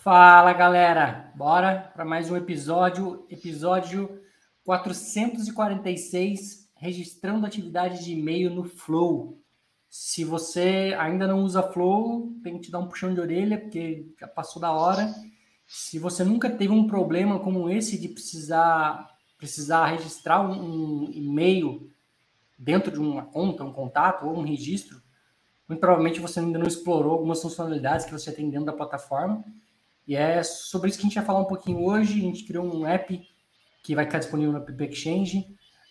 Fala galera, bora para mais um episódio, episódio 446, registrando atividade de e-mail no Flow. Se você ainda não usa Flow, tem que te dar um puxão de orelha, porque já passou da hora. Se você nunca teve um problema como esse de precisar, precisar registrar um, um e-mail dentro de uma conta, um contato ou um registro, muito provavelmente você ainda não explorou algumas funcionalidades que você tem dentro da plataforma. E é sobre isso que a gente vai falar um pouquinho hoje. A gente criou um app que vai ficar disponível no App Exchange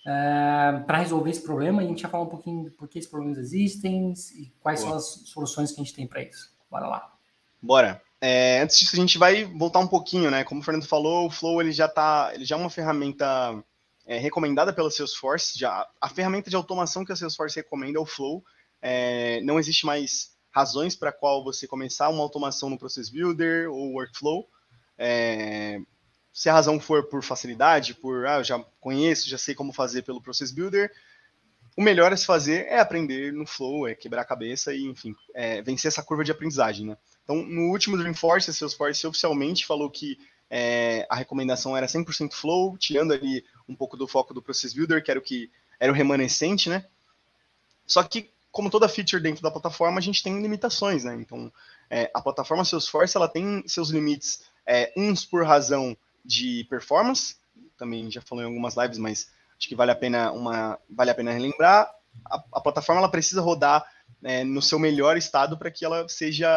é, para resolver esse problema. E a gente vai falar um pouquinho por que esses problemas existem e quais Boa. são as soluções que a gente tem para isso. Bora lá. Bora. É, antes disso, a gente vai voltar um pouquinho, né? Como o Fernando falou, o Flow ele já tá, ele já é uma ferramenta é, recomendada pela Salesforce. Já a ferramenta de automação que a Salesforce recomenda é o Flow. É, não existe mais razões para qual você começar uma automação no Process Builder ou Workflow. É, se a razão for por facilidade, por ah, eu já conheço, já sei como fazer pelo Process Builder, o melhor a se fazer é aprender no Flow, é quebrar a cabeça e, enfim, é, vencer essa curva de aprendizagem, né? Então, no último Dreamforce, a Salesforce oficialmente falou que é, a recomendação era 100% Flow, tirando ali um pouco do foco do Process Builder, que era o que era o remanescente, né? Só que como toda feature dentro da plataforma, a gente tem limitações, né? Então, é, a plataforma Salesforce ela tem seus limites, é, uns por razão de performance, também já falou em algumas lives, mas acho que vale a pena uma vale a pena relembrar. A, a plataforma ela precisa rodar é, no seu melhor estado para que ela seja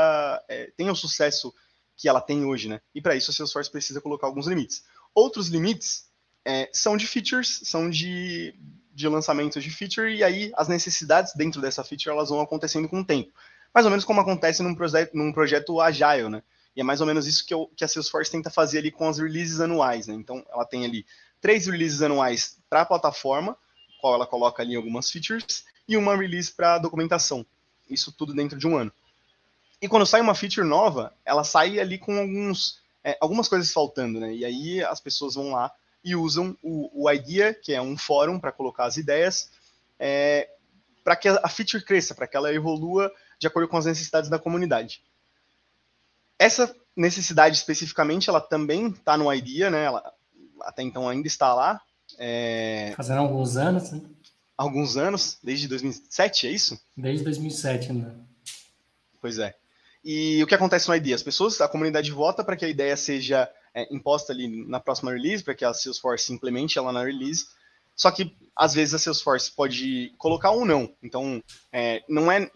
é, tenha o sucesso que ela tem hoje, né? E para isso a Salesforce precisa colocar alguns limites. Outros limites é, são de features, são de de lançamentos de feature e aí as necessidades dentro dessa feature elas vão acontecendo com o tempo. Mais ou menos como acontece num projeto, num projeto agile, né? E é mais ou menos isso que, eu, que a Salesforce tenta fazer ali com as releases anuais, né? Então, ela tem ali três releases anuais para a plataforma, qual ela coloca ali algumas features, e uma release para documentação. Isso tudo dentro de um ano. E quando sai uma feature nova, ela sai ali com alguns, é, algumas coisas faltando, né? E aí as pessoas vão lá e usam o, o IDEA, que é um fórum para colocar as ideias, é, para que a feature cresça, para que ela evolua de acordo com as necessidades da comunidade. Essa necessidade especificamente, ela também está no IDEA, né? Ela até então ainda está lá. É... Fazendo alguns anos, né? Alguns anos, desde 2007, é isso? Desde 2007 ainda. Pois é. E o que acontece no IDEA? As pessoas, a comunidade vota para que a ideia seja é, imposta ali na próxima release, para que a Salesforce implemente ela na release. Só que, às vezes, a Salesforce pode colocar ou não. Então, é, não é.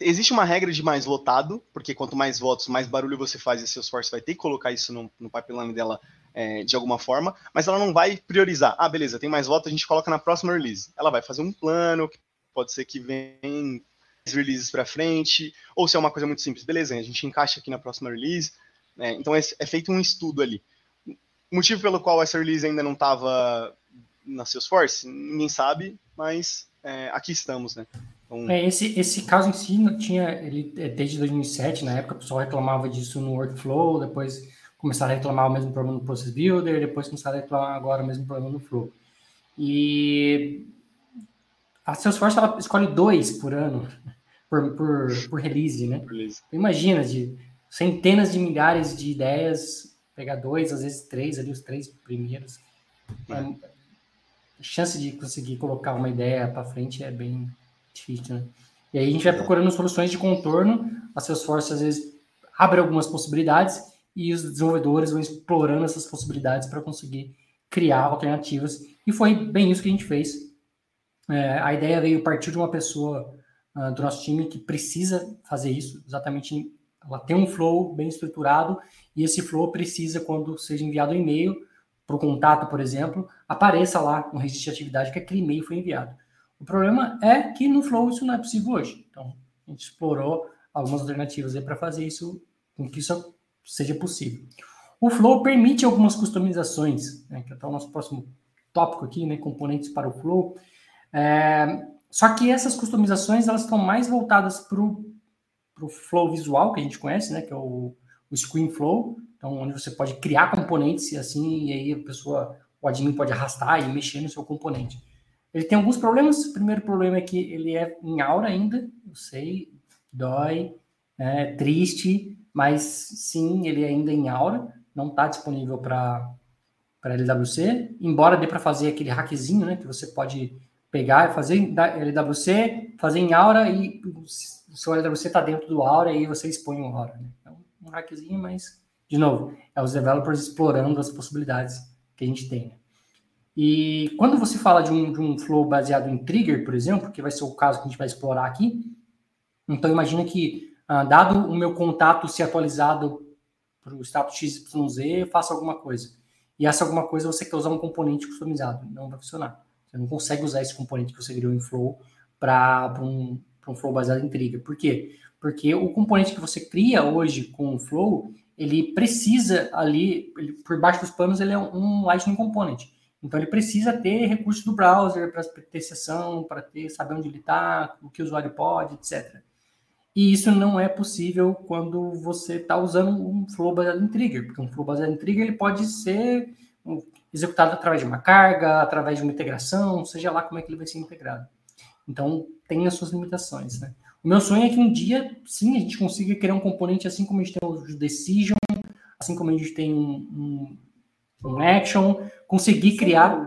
Existe uma regra de mais votado, porque quanto mais votos, mais barulho você faz, e a Salesforce vai ter que colocar isso no, no pipeline dela é, de alguma forma, mas ela não vai priorizar. Ah, beleza, tem mais votos, a gente coloca na próxima release. Ela vai fazer um plano, que pode ser que venha releases para frente, ou se é uma coisa muito simples, beleza, a gente encaixa aqui na próxima release, né? Então é, é, feito um estudo ali. O motivo pelo qual essa release ainda não estava na Salesforce, ninguém sabe, mas é, aqui estamos, né? Então... É, esse, esse caso em si tinha ele é, desde 2007, na época o pessoal reclamava disso no workflow, depois começaram a reclamar o mesmo problema no Process Builder, depois começaram a reclamar agora o mesmo problema no Flow. E a Salesforce ela escolhe dois por ano, por, por, por release, né? Release. Imagina, de centenas de milhares de ideias, pegar dois, às vezes três ali, os três primeiros. É. a chance de conseguir colocar uma ideia para frente é bem difícil, né? E aí a gente vai procurando soluções de contorno, a Salesforce às vezes abre algumas possibilidades e os desenvolvedores vão explorando essas possibilidades para conseguir criar alternativas. E foi bem isso que a gente fez. É, a ideia veio partir de uma pessoa uh, do nosso time que precisa fazer isso, exatamente ela tem um flow bem estruturado e esse flow precisa, quando seja enviado um e-mail para o contato, por exemplo, apareça lá no registro de atividade que aquele e-mail foi enviado. O problema é que no flow isso não é possível hoje. Então, a gente explorou algumas alternativas para fazer isso, com que isso seja possível. O Flow permite algumas customizações, né, que é o nosso próximo tópico aqui, né, componentes para o Flow. É, só que essas customizações elas estão mais voltadas para o para o flow visual que a gente conhece, né, que é o, o Screen Flow, então onde você pode criar componentes e assim, e aí a pessoa, o admin pode arrastar e mexer no seu componente. Ele tem alguns problemas. O primeiro problema é que ele é em aura ainda, eu sei, dói, é triste, mas sim, ele ainda é em Aura, não está disponível para LWC, embora dê para fazer aquele hackzinho, né, que você pode pegar e fazer LWC, fazer em Aura e o seu LWC está dentro do Aura e você expõe o Aura. Né? Então, um hackzinho, mas, de novo, é os developers explorando as possibilidades que a gente tem. Né? E quando você fala de um, de um flow baseado em trigger, por exemplo, que vai ser o caso que a gente vai explorar aqui, então imagina que, ah, dado o meu contato ser atualizado para o status XYZ, eu faço alguma coisa. E essa alguma coisa você quer usar um componente customizado, não vai funcionar. Você não consegue usar esse componente que você criou em Flow para um, um Flow baseado em trigger. Por quê? Porque o componente que você cria hoje com o Flow, ele precisa ali, ele, por baixo dos panos, ele é um Lightning Component. Então ele precisa ter recursos do browser para ter sessão, para ter saber onde ele está, o que o usuário pode, etc. E isso não é possível quando você está usando um flow baseado em trigger, porque um flow baseado em trigger ele pode ser executado através de uma carga, através de uma integração, seja lá como é que ele vai ser integrado. Então, tem as suas limitações, né? O meu sonho é que um dia, sim, a gente consiga criar um componente assim como a gente tem o decision, assim como a gente tem um, um, um action, conseguir criar...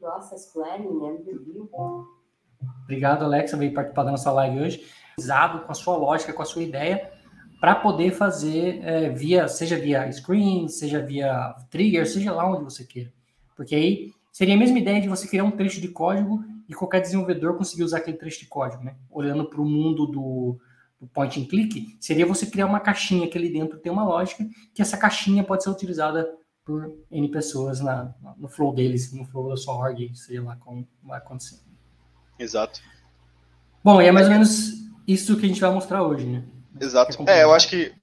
Process Planning and Review. Obrigado, Alexa, veio participar da nossa live hoje. Com a sua lógica, com a sua ideia, para poder fazer é, via, seja via screen, seja via trigger, seja lá onde você queira. Porque aí seria a mesma ideia de você criar um trecho de código e qualquer desenvolvedor conseguir usar aquele trecho de código, né? Olhando para o mundo do, do, point and click, seria você criar uma caixinha que ali dentro tem uma lógica, que essa caixinha pode ser utilizada por N pessoas na, no flow deles, no flow da sua org, sei lá como vai acontecer. Exato. Bom, e é mais ou menos isso que a gente vai mostrar hoje, né? Exato. É, eu acho que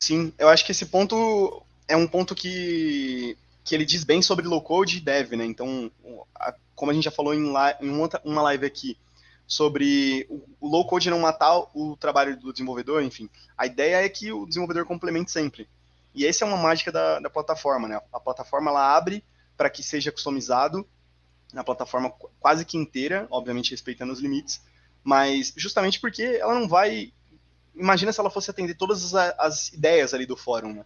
sim, eu acho que esse ponto é um ponto que, que ele diz bem sobre low code e dev, né? Então, a, como a gente já falou em, la, em uma, uma live aqui sobre o, o, low code não matar o trabalho do desenvolvedor, enfim, a ideia é que o desenvolvedor complemente sempre. E essa é uma mágica da, da plataforma, né? A plataforma ela abre para que seja customizado na plataforma quase que inteira, obviamente respeitando os limites, mas justamente porque ela não vai. Imagina se ela fosse atender todas as, as ideias ali do fórum, né?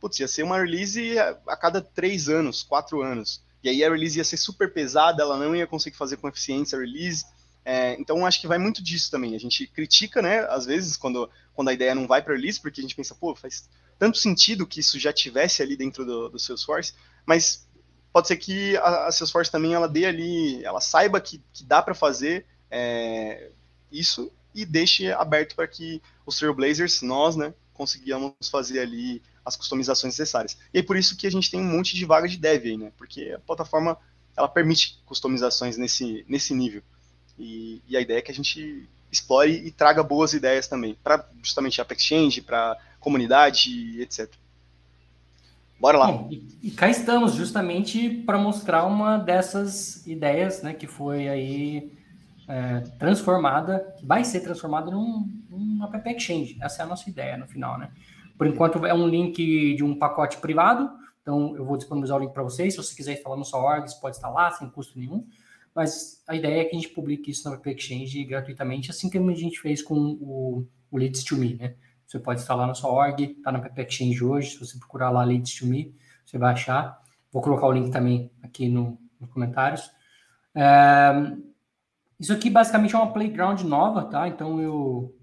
Putz, ia ser uma release a, a, cada três anos, quatro anos. E aí a release ia ser super pesada, ela não ia conseguir fazer com eficiência a release. É, então acho que vai muito disso também. A gente critica, né, às vezes, quando, quando a ideia não vai para release, porque a gente pensa, pô, faz tanto sentido que isso já tivesse ali dentro do, do Salesforce, mas pode ser que a, a Salesforce também ela dê ali, ela saiba que, que dá para fazer é, isso e deixe aberto para que os Trailblazers, nós, né, conseguimos fazer ali as customizações necessárias. E é por isso que a gente tem um monte de vaga de dev aí, né, porque a plataforma ela permite customizações nesse, nesse nível. E, e a ideia é que a gente explore e traga boas ideias também, para justamente a Exchange, para comunidade, etc. Bora lá. Bom, e, e, cá estamos justamente para mostrar uma dessas ideias, né, que foi aí é, transformada, que vai ser transformada num, num app exchange. Essa é a nossa ideia no final, né? Por enquanto é um link de um pacote privado, então eu vou disponibilizar o link para vocês. Se você quiser instalar no sua org, você pode instalar sem custo nenhum. Mas a ideia é que a gente publique isso no app exchange gratuitamente, assim como a gente fez com o, o Leads to Me, né? Você pode instalar na sua org, tá no App Exchange hoje. Se você procurar lá Leads to Me, você vai achar. Vou colocar o link também aqui no, nos comentários. É, isso aqui basicamente é uma playground nova, tá? Então eu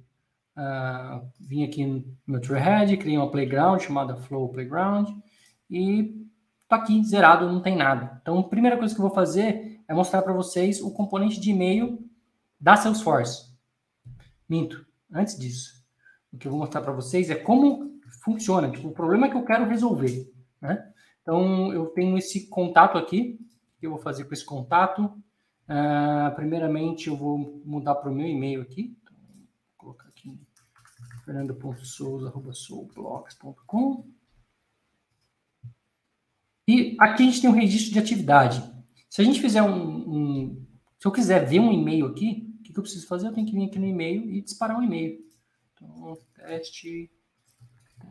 uh, vim aqui no meu criei uma playground chamada Flow Playground e tá aqui zerado, não tem nada. Então a primeira coisa que eu vou fazer é mostrar para vocês o componente de e-mail da Salesforce. Minto, antes disso o que eu vou mostrar para vocês é como funciona, tipo, o problema que eu quero resolver, né? Então, eu tenho esse contato aqui, o que eu vou fazer com esse contato? Uh, primeiramente, eu vou mudar para o meu e-mail aqui, então, vou colocar aqui fernando.souza.soulblocks.com e aqui a gente tem um registro de atividade. Se a gente fizer um, um se eu quiser ver um e-mail aqui, o que, que eu preciso fazer? Eu tenho que vir aqui no e-mail e disparar um e-mail. Então, teste,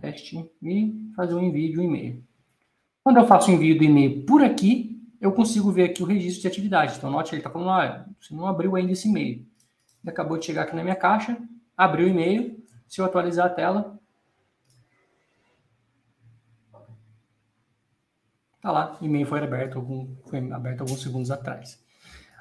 teste e fazer um envio de um e-mail. Quando eu faço o envio do e-mail por aqui, eu consigo ver aqui o registro de atividade. Então, note, ele está falando, ah, você não abriu ainda esse e-mail. Ele acabou de chegar aqui na minha caixa, abriu o e-mail, Se eu atualizar a tela, tá lá, e-mail foi aberto, algum, foi aberto alguns segundos atrás.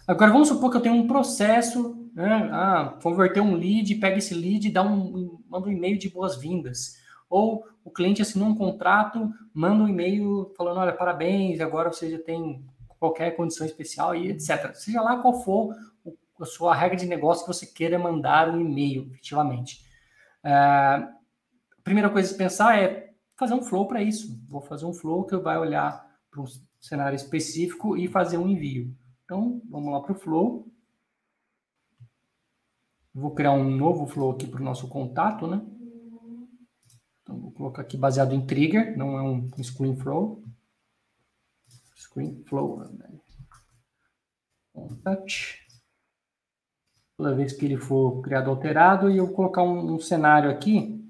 Agora, vamos supor que eu tenho um processo, né? Ah, converter um lead, pega esse lead dá um, manda um e-mail de boas-vindas. Ou o cliente assinou um contrato, manda um e-mail falando, olha, parabéns, agora você já tem qualquer condição especial e etc. Seja lá qual for a sua regra de negócio que você queira mandar um e-mail, efetivamente. A primeira coisa a pensar é fazer um flow para isso. Vou fazer um flow que vai olhar para um cenário específico e fazer um envio. Então, vamos lá para o flow. Vou criar um novo flow aqui para o nosso contato, né? Então, vou colocar aqui baseado em trigger, não é um screen flow. Screen flow. Né? Contact. Toda vez que ele for criado alterado, e eu vou colocar um, um cenário aqui,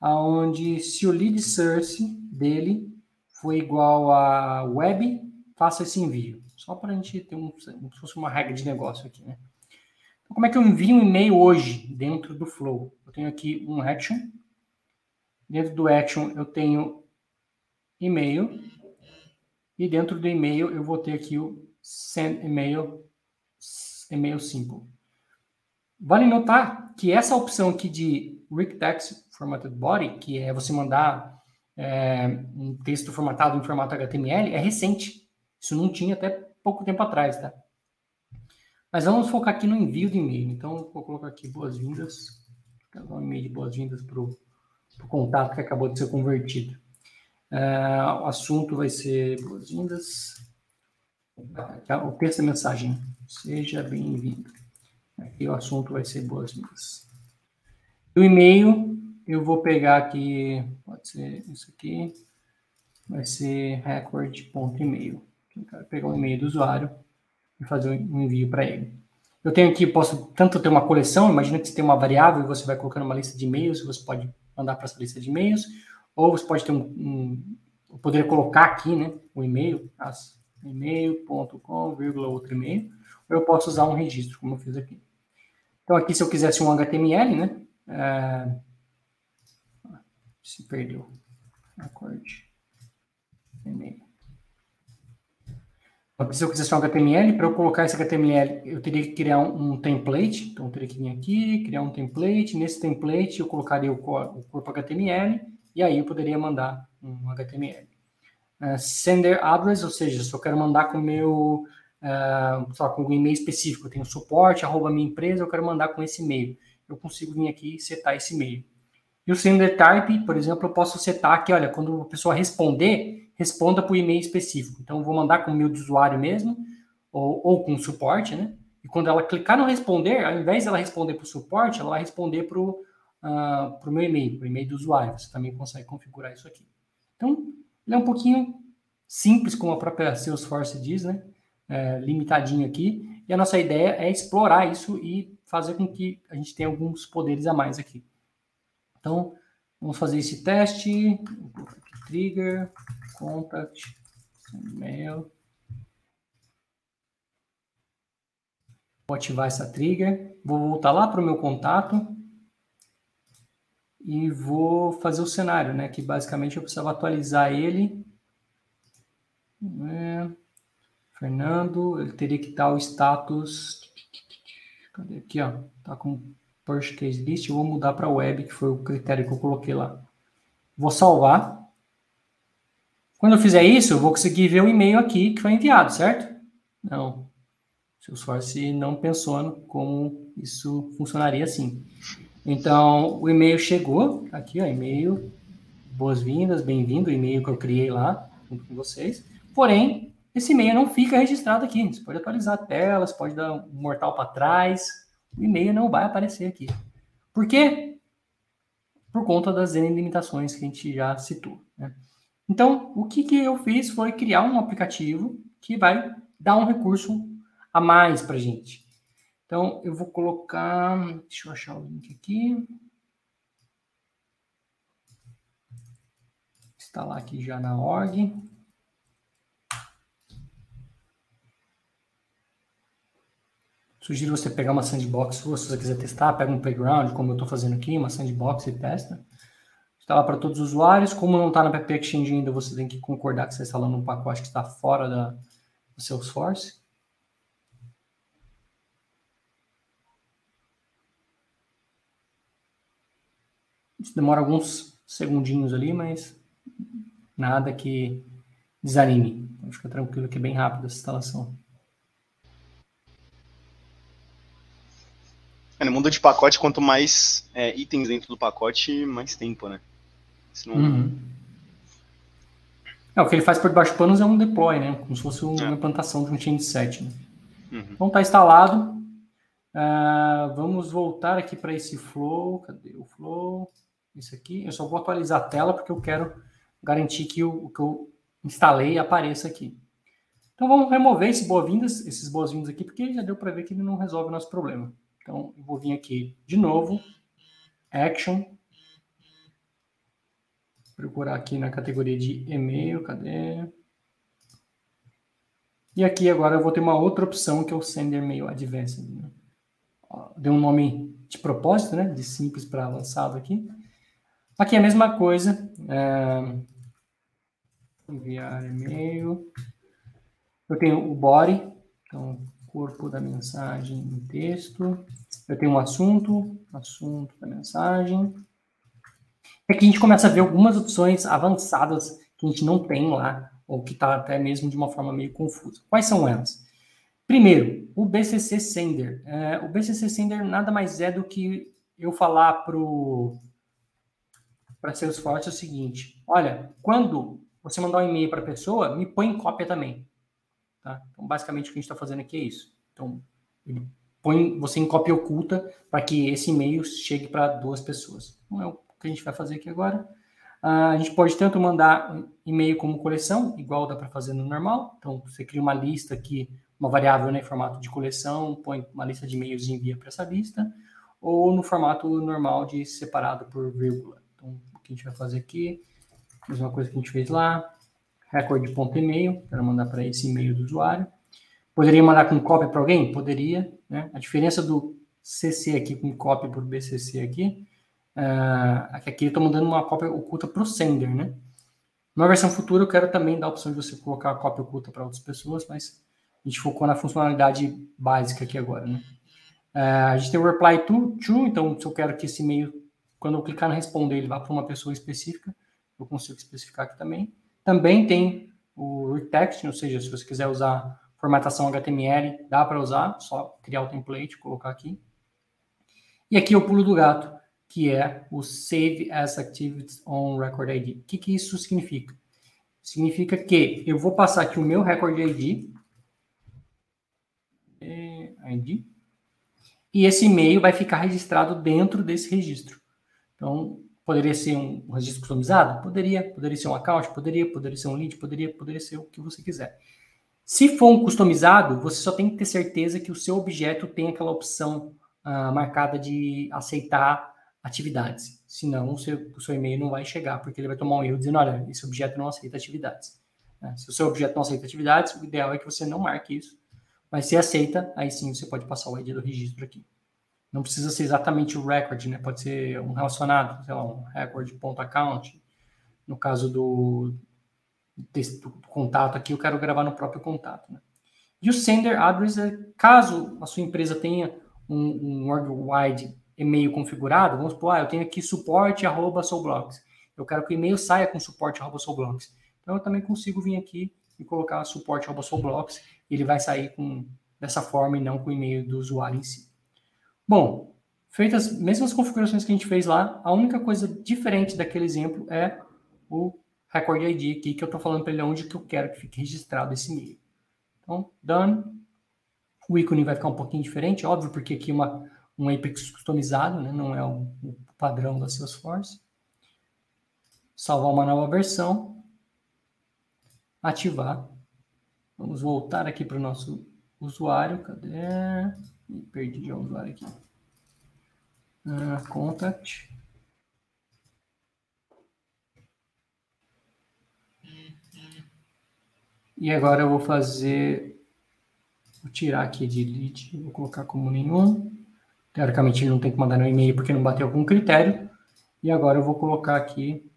onde se o lead source dele for igual a web, faça esse envio. Só para a gente ter um, como se fosse uma regra de negócio aqui, né? Então, como é que eu envio um e-mail hoje dentro do Flow? Eu tenho aqui um action. Dentro do action eu tenho e-mail. E dentro do e-mail eu vou ter aqui o send email, e-mail simple. Vale notar que essa opção aqui de Text Formatted Body, que é você mandar é, um texto formatado em formato HTML, é recente. Isso não tinha até pouco tempo atrás, tá? Mas vamos focar aqui no envio de e-mail. Então, vou colocar aqui boas-vindas. Um e-mail de boas-vindas para o contato que acabou de ser convertido. Uh, o assunto vai ser boas-vindas. O texto da mensagem. Seja bem-vindo. Aqui o assunto vai ser boas-vindas. O e-mail, eu vou pegar aqui, pode ser isso aqui, vai ser record.email. Eu quero pegar o e-mail do usuário e fazer um envio para ele. Eu tenho aqui, posso tanto ter uma coleção, imagina que você tem uma variável e você vai colocando uma lista de e-mails, você pode mandar para essa lista de e-mails, ou você pode ter um, um eu poderia colocar aqui, né, o e-mail, e-mail.com, vírgula, outro e-mail, ou eu posso usar um registro, como eu fiz aqui. Então, aqui, se eu quisesse um HTML, né, é... se perdeu, acorde, e-mail. Se eu quisesse um HTML, para eu colocar esse HTML, eu teria que criar um, um, template. Então, eu teria que vir aqui, criar um template. Nesse template, eu colocaria o, o corpo HTML e aí eu poderia mandar um HTML. É, sender address, ou seja, se eu quero mandar com o meu, uh, só com um e-mail específico, eu tenho suporte, arroba minha empresa, eu quero mandar com esse e-mail. Eu consigo vir aqui e setar esse e-mail. E o sender type, por exemplo, eu posso setar aqui, olha, quando a pessoa responder, responda o e-mail específico. Então, vou mandar com o meu de usuário mesmo, ou, ou com suporte, né? E quando ela clicar no responder, ao invés dela responder para o suporte, ela vai responder para o uh, meu e-mail, para o e-mail do usuário. Você também consegue configurar isso aqui. Então, ele é um pouquinho simples, como a própria Salesforce diz, né? É, limitadinho aqui. E a nossa ideia é explorar isso e fazer com que a gente tenha alguns poderes a mais aqui. Então, vamos fazer esse teste. Trigger, contact, e-mail. Vou ativar essa trigger. Vou voltar lá para o meu contato. E vou fazer o cenário, né? Que basicamente eu precisava atualizar ele. É, Fernando, ele teria que estar o status. Cadê aqui, ó? Tá com push case list. Eu vou mudar para web, que foi o critério que eu coloquei lá. Vou salvar. Quando eu fizer isso, eu vou conseguir ver o e-mail aqui que foi enviado, certo? Não. O Salesforce não pensou no como isso funcionaria assim. Então, o e-mail chegou, aqui, ó, e-mail, boas-vindas, bem-vindo, o e-mail que eu criei lá junto com vocês. Porém, esse e-mail não fica registrado aqui. Você pode atualizar a tela, você pode dar um mortal para trás, o e-mail não vai aparecer aqui. Por quê? Por conta das N limitações que a gente já citou. Né? Então, o que, que eu fiz foi criar um aplicativo que vai dar um recurso a mais para gente. Então, eu vou colocar. Deixa eu achar o link aqui. Instalar aqui já na org. Sugiro você pegar uma sandbox, se você quiser testar, pega um playground, como eu estou fazendo aqui, uma sandbox e testa. Lá para todos os usuários. Como não está na PP Exchange ainda, você tem que concordar que você está instalando um pacote que está fora da, do Salesforce. Isso demora alguns segundinhos ali, mas nada que desanime. Então, fica tranquilo que é bem rápido essa instalação. É, no mundo de pacote, quanto mais é, itens dentro do pacote, mais tempo, né? Senão... Uhum. É, o que ele faz por debaixo de panos é um deploy, né? Como se fosse uma é. implantação de um change set. Né? Uhum. Então tá instalado. Uh, vamos voltar aqui para esse flow. Cadê o flow? Isso aqui. Eu só vou atualizar a tela porque eu quero garantir que o, o que eu instalei apareça aqui. Então vamos remover esse boas-vindas, esses boas-vindas aqui, porque já deu para ver que ele não resolve o nosso problema. Então, eu vou vir aqui de novo, Action, procurar aqui na categoria de e-mail, cadê? E aqui agora eu vou ter uma outra opção que é o Sender Mail Advanced. Né? Deu um nome de propósito, né? De simples para avançado aqui. Aqui é a mesma coisa. É... Enviar e-mail. Eu tenho o body, então corpo da mensagem em texto. Eu tenho um assunto, assunto da mensagem. Aqui a gente começa a ver algumas opções avançadas que a gente não tem lá, ou que está até mesmo de uma forma meio confusa. Quais são elas? Primeiro, o BCC Sender. É, o BCC Sender nada mais é do que eu falar para o Salesforce o seguinte: olha, quando você mandar um e-mail para a pessoa, me põe em cópia também. Tá? Então, basicamente, o que a gente está fazendo aqui é isso. Então, ele põe você em cópia oculta para que esse e-mail chegue para duas pessoas. Não é o que a gente vai fazer aqui agora. Uh, a gente pode tanto mandar e-mail como coleção, igual dá para fazer no normal. Então, você cria uma lista aqui, uma variável né, em formato de coleção, põe uma lista de e-mails e envia para essa lista, ou no formato normal de separado por vírgula. Então, o que a gente vai fazer aqui, mesma coisa que a gente fez lá, recorde.email, para mandar para esse e-mail do usuário. Poderia mandar com cópia para alguém? Poderia. Né? A diferença do CC aqui com cópia por BCC aqui, uh, aqui eu estou mandando uma cópia oculta para o sender, né? Na versão futura eu quero também dar a opção de você colocar a cópia oculta para outras pessoas, mas a gente focou na funcionalidade básica aqui agora, né? Uh, a gente tem o reply to, to, então se eu quero que esse e-mail, quando eu clicar no responder, ele vá para uma pessoa específica, eu consigo especificar aqui também. Também tem o retext, ou seja, se você quiser usar formatação HTML, dá para usar, só criar o template, colocar aqui. E aqui o pulo do gato, que é o Save as Activities on Record ID. O que, que isso significa? Significa que eu vou passar aqui o meu Record ID, ID e esse e-mail vai ficar registrado dentro desse registro. Então, Poderia ser um registro customizado? Poderia. Poderia ser um account? Poderia. Poderia ser um lead? Poderia. Poderia ser o que você quiser. Se for um customizado, você só tem que ter certeza que o seu objeto tem aquela opção uh, marcada de aceitar atividades. Senão, o seu, o seu e-mail não vai chegar, porque ele vai tomar um erro dizendo, olha, esse objeto não aceita atividades. Uh, se o seu objeto não aceita atividades, o ideal é que você não marque isso. Mas se aceita, aí sim você pode passar o ID do registro aqui. Não precisa ser exatamente o record, né? Pode ser um relacionado, sei lá, um record.account. No caso do, desse, do contato aqui, eu quero gravar no próprio contato, né? E o sender address é caso a sua empresa tenha um, um worldwide e-mail configurado, vamos supor, ah, eu tenho aqui suporte arroba soulblocks. Eu quero que o e-mail saia com suporte arroba soulblocks. Então eu também consigo vir aqui e colocar suporte arroba soulblocks e ele vai sair com dessa forma e não com o e-mail do usuário em si. Bom, feitas as mesmas configurações que a gente fez lá, a única coisa diferente daquele exemplo é o record ID aqui, que eu estou falando para ele onde que eu quero que fique registrado esse e-mail. Então, done. O ícone vai ficar um pouquinho diferente, óbvio, porque aqui uma, um Apex customizado, né? não é o, o padrão da Salesforce. Salvar uma nova versão. Ativar. Vamos voltar aqui para o nosso usuário. Cadê? Perdi o usuário aqui. Uh, contact. E agora eu vou fazer Vou tirar aqui de lead, vou colocar como nenhum. Teoricamente ele não tem que mandar no e-mail porque não bateu com critério. E agora eu vou colocar aqui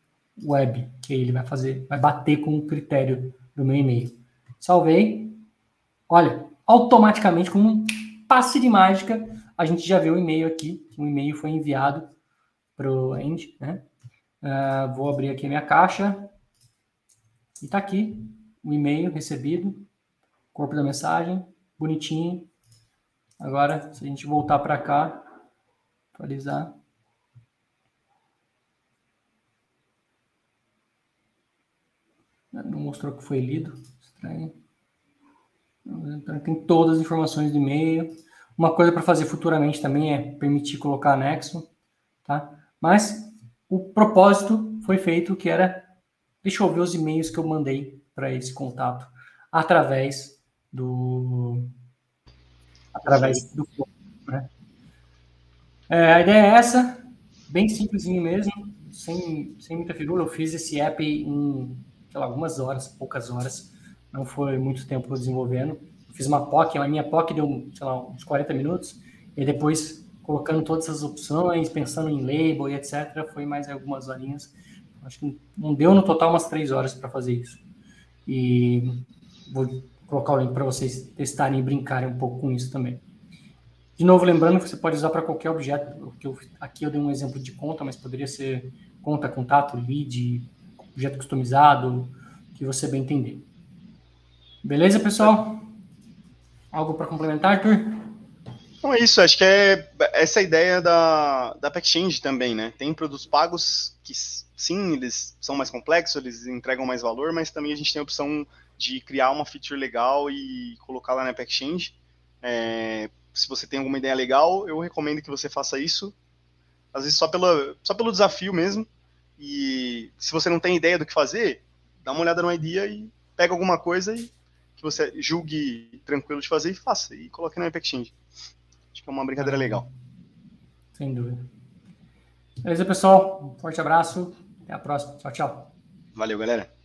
web, que ele vai fazer, vai bater com o critério do meu e-mail. Salvei. Olha, automaticamente, com um passe de mágica, a gente já vê o e-mail aqui. O e-mail foi enviado para o end, né? Uh, vou abrir aqui a minha caixa. E está aqui o e-mail recebido, corpo da mensagem, bonitinho. Agora, se a gente voltar para cá, atualizar. Não mostrou que foi lido. Estranho. Então, tem todas as informações do e-mail. Uma coisa para fazer futuramente também é permitir colocar anexo, tá? Mas o propósito foi feito que era deixa eu ver os e-mails que eu mandei para esse contato através do através do né? É, a ideia é essa, bem simplesinho mesmo, sem, sem muita figura. Eu fiz esse app em lá, algumas horas, poucas horas, não foi muito tempo desenvolvendo. Fiz uma POC, a minha POC deu, sei lá, uns 40 minutos, e depois colocando todas as opções, pensando em label e etc., foi mais algumas horinhas. Acho que não deu no total umas três horas para fazer isso. E vou colocar o link para vocês testarem e brincarem um pouco com isso também. De novo, lembrando que você pode usar para qualquer objeto. Eu, aqui eu dei um exemplo de conta, mas poderia ser conta, contato, lead, objeto customizado, que você bem entender. Beleza, pessoal? Algo para complementar, Arthur? Então é isso, acho que é essa ideia da, da Exchange também, né? Tem produtos pagos que sim, eles são mais complexos, eles entregam mais valor, mas também a gente tem a opção de criar uma feature legal e colocar lá na App Exchange. É, se você tem alguma ideia legal, eu recomendo que você faça isso. Às vezes só, pela, só pelo desafio mesmo. E se você não tem ideia do que fazer, dá uma olhada no idea e pega alguma coisa e que você julgue tranquilo de fazer e faça. E coloque na App Exchange. Acho que é uma brincadeira legal. Sem dúvida. Beleza, pessoal? Um forte abraço. Até a próxima. Tchau, tchau. Valeu, galera.